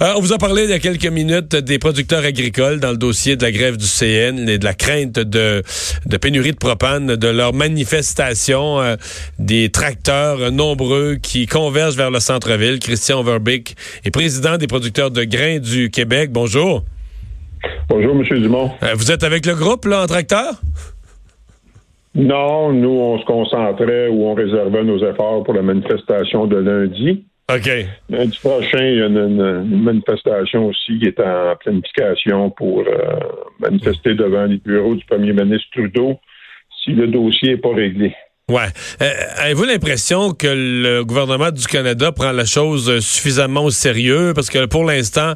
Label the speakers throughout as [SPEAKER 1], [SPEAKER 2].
[SPEAKER 1] Euh, on vous a parlé il y a quelques minutes des producteurs agricoles dans le dossier de la grève du CN et de la crainte de, de pénurie de propane, de leur manifestation, euh, des tracteurs nombreux qui convergent vers le centre-ville. Christian Overbeek est président des producteurs de grains du Québec. Bonjour.
[SPEAKER 2] Bonjour, M. Dumont.
[SPEAKER 1] Euh, vous êtes avec le groupe, là, en tracteur?
[SPEAKER 2] Non, nous, on se concentrait ou on réservait nos efforts pour la manifestation de lundi.
[SPEAKER 1] OK.
[SPEAKER 2] Lundi prochain, il y a une, manifestation aussi qui est en planification pour euh, manifester devant les bureaux du premier ministre Trudeau si le dossier n'est pas réglé.
[SPEAKER 1] Ouais. Euh, avez-vous l'impression que le gouvernement du Canada prend la chose suffisamment au sérieux? Parce que pour l'instant,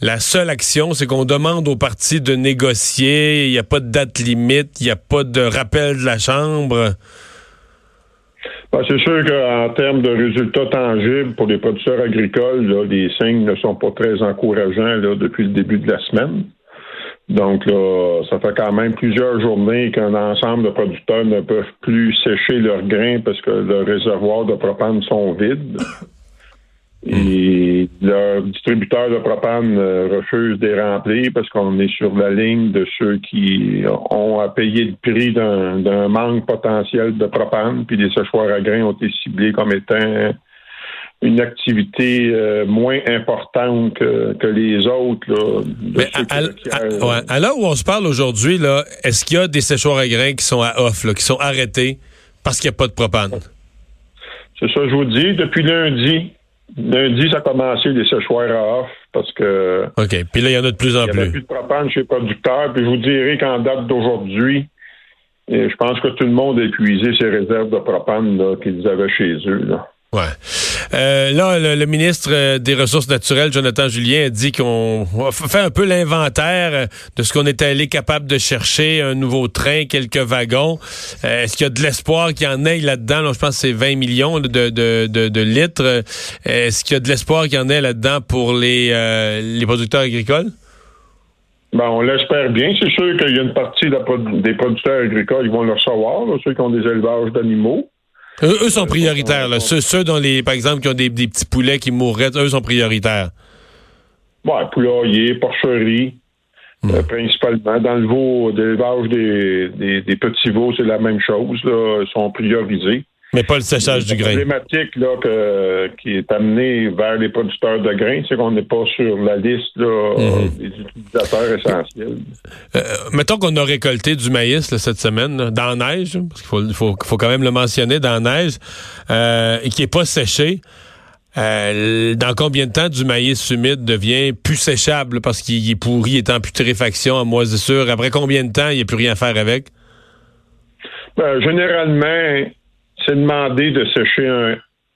[SPEAKER 1] la seule action, c'est qu'on demande aux partis de négocier. Il n'y a pas de date limite, il n'y a pas de rappel de la Chambre.
[SPEAKER 2] Ben, c'est sûr qu'en termes de résultats tangibles pour les producteurs agricoles, les signes ne sont pas très encourageants depuis le début de la semaine. Donc là, ça fait quand même plusieurs journées qu'un ensemble de producteurs ne peuvent plus sécher leurs grains parce que leurs réservoirs de propane sont vides. Et leurs distributeurs de propane euh, refusent de les remplir parce qu'on est sur la ligne de ceux qui ont à payer le prix d'un manque potentiel de propane, puis les séchoirs à grains ont été ciblés comme étant une activité euh, moins importante que, les autres. Là,
[SPEAKER 1] Mais à, l'heure où on se parle aujourd'hui, là, est-ce qu'il y a des séchoirs à grains qui sont à off, qui sont arrêtés parce qu'il n'y a pas de propane?
[SPEAKER 2] C'est ça, je vous dis. Depuis lundi, lundi, ça a commencé les séchoirs à off parce que.
[SPEAKER 1] OK. Puis là, il y en a de plus en plus. Il n'y a
[SPEAKER 2] plus de propane chez les producteurs. Puis je vous dirais qu'en date d'aujourd'hui, je pense que tout le monde a épuisé ses réserves de propane qu'ils avaient chez eux. Là.
[SPEAKER 1] Ouais. Euh, là, le, ministre euh, des Ressources naturelles, Jonathan Julien, a dit qu'on fait un peu l'inventaire de ce qu'on est allé capable de chercher, un nouveau train, quelques wagons. Euh, est-ce qu'il y a de l'espoir qu'il y en ait là-dedans? je pense que c'est 20 millions de, de, de, de litres. Est-ce qu'il y a de l'espoir qu'il y en ait là-dedans pour les, les producteurs agricoles?
[SPEAKER 2] Ben, on l'espère bien. C'est sûr qu'il y a une partie des producteurs agricoles qui vont le recevoir, ceux qui ont des élevages d'animaux.
[SPEAKER 1] Eux, sont prioritaires. Là. Ceux, ceux dont les, par exemple, qui ont des, petits poulets qui mourraient, eux sont prioritaires.
[SPEAKER 2] Ouais, poulailler, porcherie, hmm. euh, principalement. Dans le veau, d'élevage des, des, petits veaux, c'est la même chose. Là, ils sont priorisés.
[SPEAKER 1] Mais pas le séchage du grain.
[SPEAKER 2] La problématique là, qui est amenée vers les producteurs de grains, c'est qu'on n'est pas sur la liste mhm. des utilisateurs essentiels.
[SPEAKER 1] Euh, mettons qu'on a récolté du maïs cette semaine, dans la neige, parce qu'il faut, faut, quand même le mentionner, dans la neige, euh, et qui n'est pas séché. Euh, dans combien de temps du maïs humide devient plus séchable parce qu'il est pourri, il est en putréfaction, en moisissure? Après combien de temps il n'y a plus rien à faire avec?
[SPEAKER 2] Ben, généralement, c'est demander de sécher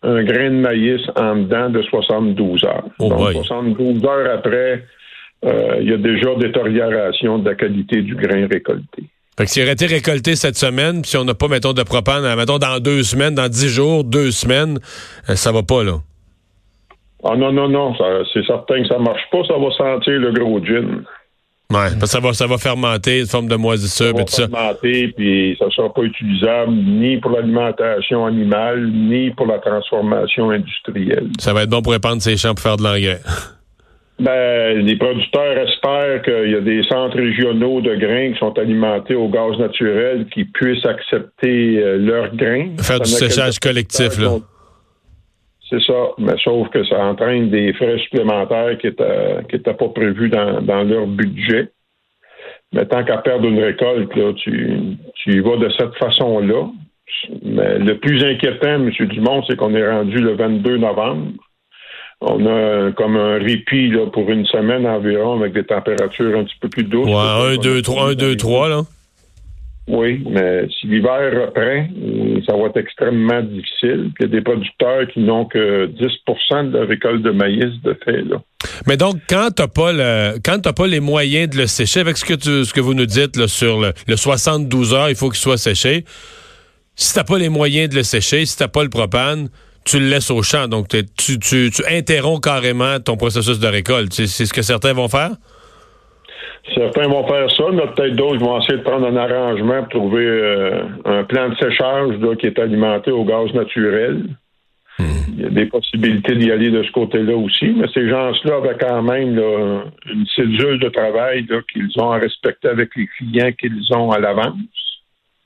[SPEAKER 2] un, grain de maïs en dedans de 72 heures. Oh Donc, 72 heures après, euh, il y a déjà détérioration de la qualité du grain récolté.
[SPEAKER 1] Fait que s'il aurait été récolté cette semaine, puis si on n'a pas, mettons, de propane, mettons, dans deux semaines, dans dix jours, deux semaines, euh, ça va pas, là.
[SPEAKER 2] Ah non, non, non, c'est certain que ça marche pas, ça va sentir le gros gin.
[SPEAKER 1] Ouais, parce que ça va, ça va fermenter, une forme de moisissure et tout ça.
[SPEAKER 2] fermenter, puis ça sera pas utilisable ni pour l'alimentation animale, ni pour la transformation industrielle.
[SPEAKER 1] Ça va être bon pour répandre ses champs pour faire de l'engrais.
[SPEAKER 2] Ben, les producteurs espèrent qu'il y a des centres régionaux de grains qui sont alimentés au gaz naturel qui puissent accepter euh, leurs grains.
[SPEAKER 1] Faire du séchage collectif, là.
[SPEAKER 2] C'est ça, mais sauf que ça entraîne des frais supplémentaires qui n'étaient pas prévus dans, leur budget. Mais tant qu'à perdre une récolte, là, tu, tu y vas de cette façon-là. Mais le plus inquiétant, M. Dumont, c'est qu'on est rendu le 22 novembre. On a comme un répit là, pour une semaine environ avec des températures un petit peu plus douces.
[SPEAKER 1] Ouais, 1, 2, 3, 1, 2, 3, là.
[SPEAKER 2] Oui, mais si l'hiver reprend, ça va être extrêmement difficile. il y a des producteurs qui n'ont que 10% de récolte de maïs de fait. Là.
[SPEAKER 1] Mais donc, quand tu pas, le, pas les moyens de le sécher, avec ce que, tu, ce que vous nous dites sur le, 72 heures, il faut qu'il soit séché. Si tu n'as pas les moyens de le sécher, si tu n'as pas le propane, tu le laisses au champ. Donc, tu, tu, tu interromps carrément ton processus de récolte. C'est ce que certains vont faire?
[SPEAKER 2] Certains vont faire ça, mais peut-être d'autres vont essayer de prendre un arrangement pour trouver euh, un plan de séchage qui est alimenté au gaz naturel. Il y a des possibilités d'y aller de ce côté-là aussi, mais ces gens-là avaient quand même une cédule de travail qu'ils ont à respecter avec les clients qu'ils ont à l'avance.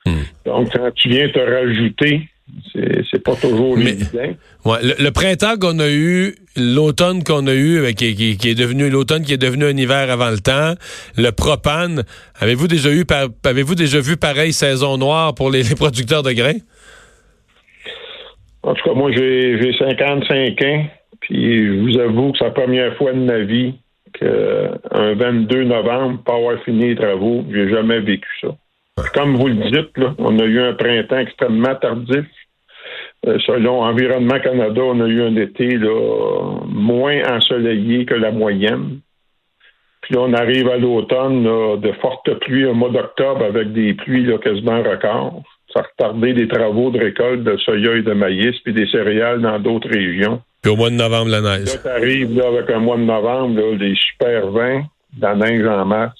[SPEAKER 2] Hmm. Donc, quand tu viens te rajouter, c'est pas toujours évident.
[SPEAKER 1] le, printemps qu'on a eu, l'automne qu'on a eu, qui, est devenu l'automne qui est devenu un hiver avant le temps, le propane, avez-vous déjà eu avez-vous déjà vu pareille saison noire pour les producteurs de grains?
[SPEAKER 2] En tout cas, moi, j'ai 55 ans, puis je vous avoue que c'est la première fois de ma vie qu'un 22 novembre, pas avoir fini les travaux, j'ai jamais vécu ça. Comme vous le dites, là, on a eu un printemps extrêmement tardif. Euh, selon Environnement Canada, on a eu un été là, moins ensoleillé que la moyenne. Puis là, on arrive à l'automne de fortes pluies, un mois d'octobre avec des pluies là, quasiment records ça a retardé des travaux de récolte de soya et de maïs, puis des céréales dans d'autres régions.
[SPEAKER 1] Puis au mois de novembre, la neige.
[SPEAKER 2] Là, t'arrives là, avec un mois de novembre, là, des super vents, de la neige en masse.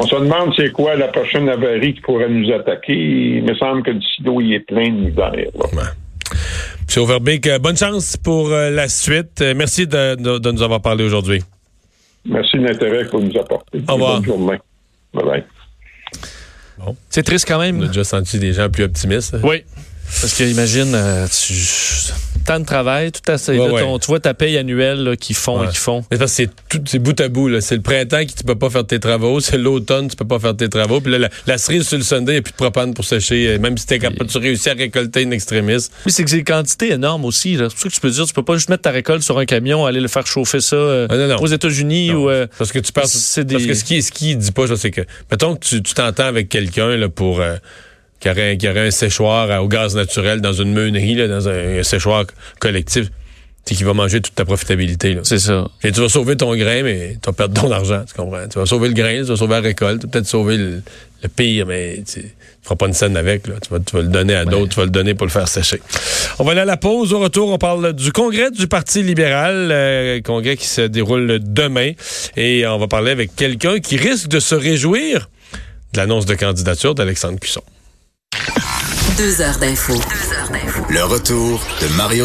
[SPEAKER 2] On se demande c'est quoi la prochaine avarie qui pourrait nous attaquer. Il me semble que le sido il est plein d'hiver.
[SPEAKER 1] M. Overbeek, euh, bonne chance pour euh, la suite. Euh, merci de, de, nous avoir parlé aujourd'hui.
[SPEAKER 2] Merci de l'intérêt que vous nous apportez.
[SPEAKER 1] Au revoir.
[SPEAKER 2] Bonne journée. Bye bye.
[SPEAKER 3] C'est triste quand même.
[SPEAKER 1] On a déjà senti des gens plus optimistes.
[SPEAKER 3] Oui. Parce que imagine, euh, tu de travail, tout à tu vois ta paye annuelle qui font et qui font.
[SPEAKER 1] Parce que c'est tout, c'est bout à bout. C'est le printemps qui tu peux pas faire tes travaux, c'est l'automne tu peux pas faire tes travaux. Puis là, la, cerise sur le Sunday, il n'y a plus de propane pour sécher, euh, même si es capable, tu réussis à récolter une extrémiste.
[SPEAKER 3] Mais c'est que c'est une quantité énorme aussi. C'est pour ça que tu peux dire, tu peux pas juste mettre ta récolte sur un camion, aller le faire chauffer ça euh, ah, aux États-Unis ou.
[SPEAKER 1] parce que tu penses. Parce que ce qui, ce qui dit pas, c'est que mettons que tu t'entends avec quelqu'un là pour qui aurait, qui aurait un séchoir au gaz naturel dans une meunerie, là, dans un, séchoir collectif, c'est qui va manger toute ta profitabilité.
[SPEAKER 3] C'est ça.
[SPEAKER 1] Et tu vas sauver ton grain, mais tu vas perdre ton argent, tu comprends? Tu vas sauver le grain, tu vas sauver la récolte, tu vas peut-être sauver le, pire, mais tu ne feras pas une scène avec. Là. Tu, vas, tu vas le donner à d'autres, tu vas le donner pour le faire sécher. On va aller à la pause. Au retour, on parle du congrès du Parti libéral, euh, congrès qui se déroule demain. Et on va parler avec quelqu'un qui risque de se réjouir de l'annonce de candidature d'Alexandre Cusson.
[SPEAKER 4] Deux heures d'info. Le retour de Mario